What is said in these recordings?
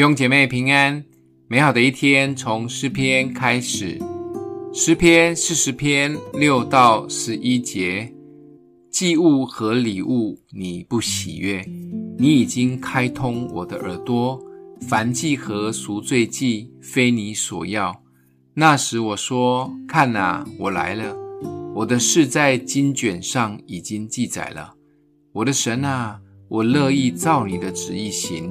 弟兄姐妹平安，美好的一天从诗篇开始。诗篇四十篇六到十一节，祭物和礼物你不喜悦，你已经开通我的耳朵，凡祭和赎罪祭非你所要。那时我说：看哪，我来了，我的事在经卷上已经记载了。我的神啊，我乐意照你的旨意行。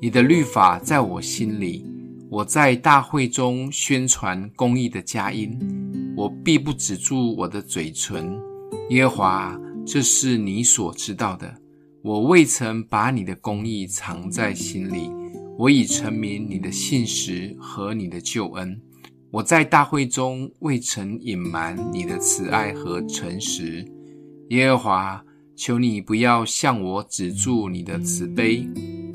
你的律法在我心里，我在大会中宣传公义的佳音，我必不止住我的嘴唇。耶和华，这是你所知道的，我未曾把你的公义藏在心里，我已陈明你的信实和你的救恩。我在大会中未曾隐瞒你的慈爱和诚实。耶和华，求你不要向我止住你的慈悲。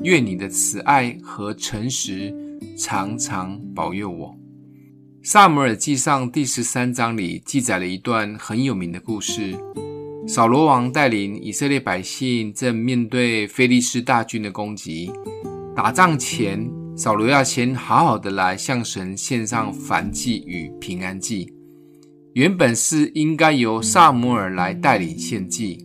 愿你的慈爱和诚实常常保佑我。撒母耳记上第十三章里记载了一段很有名的故事：扫罗王带领以色列百姓正面对非利士大军的攻击。打仗前，扫罗要先好好的来向神献上燔祭与平安祭。原本是应该由撒母耳来带领献祭。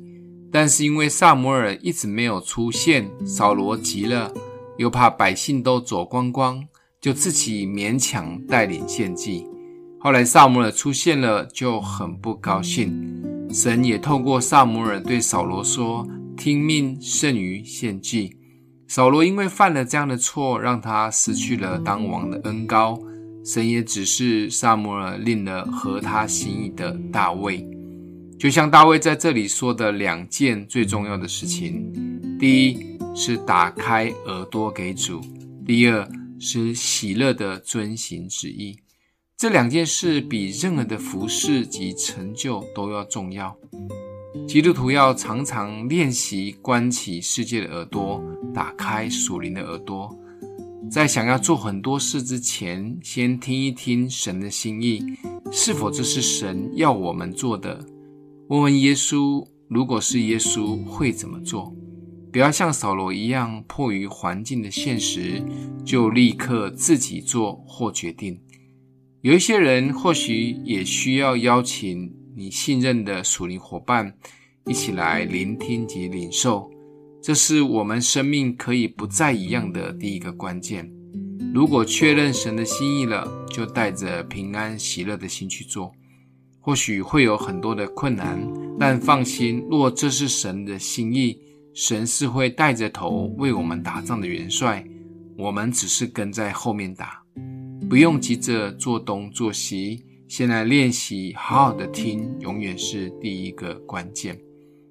但是因为撒母耳一直没有出现，扫罗急了，又怕百姓都走光光，就自己勉强带领献祭。后来撒母耳出现了，就很不高兴。神也透过撒母耳对扫罗说：“听命胜于献祭。”扫罗因为犯了这样的错，让他失去了当王的恩膏。神也只是撒母耳立了合他心意的大卫。就像大卫在这里说的两件最重要的事情：第一是打开耳朵给主；第二是喜乐的遵行旨意。这两件事比任何的服饰及成就都要重要。基督徒要常常练习关起世界的耳朵，打开属灵的耳朵，在想要做很多事之前，先听一听神的心意，是否这是神要我们做的。问问耶稣，如果是耶稣，会怎么做？不要像扫罗一样，迫于环境的现实，就立刻自己做或决定。有一些人或许也需要邀请你信任的属灵伙伴一起来聆听及领受，这是我们生命可以不再一样的第一个关键。如果确认神的心意了，就带着平安喜乐的心去做。或许会有很多的困难，但放心，若这是神的心意，神是会带着头为我们打仗的元帅，我们只是跟在后面打，不用急着做东做西，先来练习，好好的听，永远是第一个关键。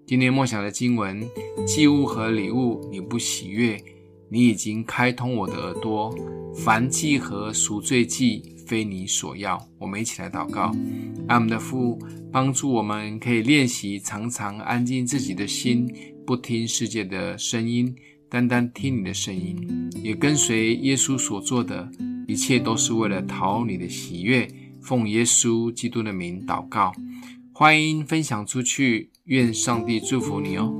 今天默想的经文，祭物和礼物你不喜悦，你已经开通我的耳朵，燔祭和赎罪祭。非你所要，我们一起来祷告。阿们的父，帮助我们可以练习常常安静自己的心，不听世界的声音，单单听你的声音，也跟随耶稣所做的一切，都是为了讨你的喜悦。奉耶稣基督的名祷告，欢迎分享出去，愿上帝祝福你哦。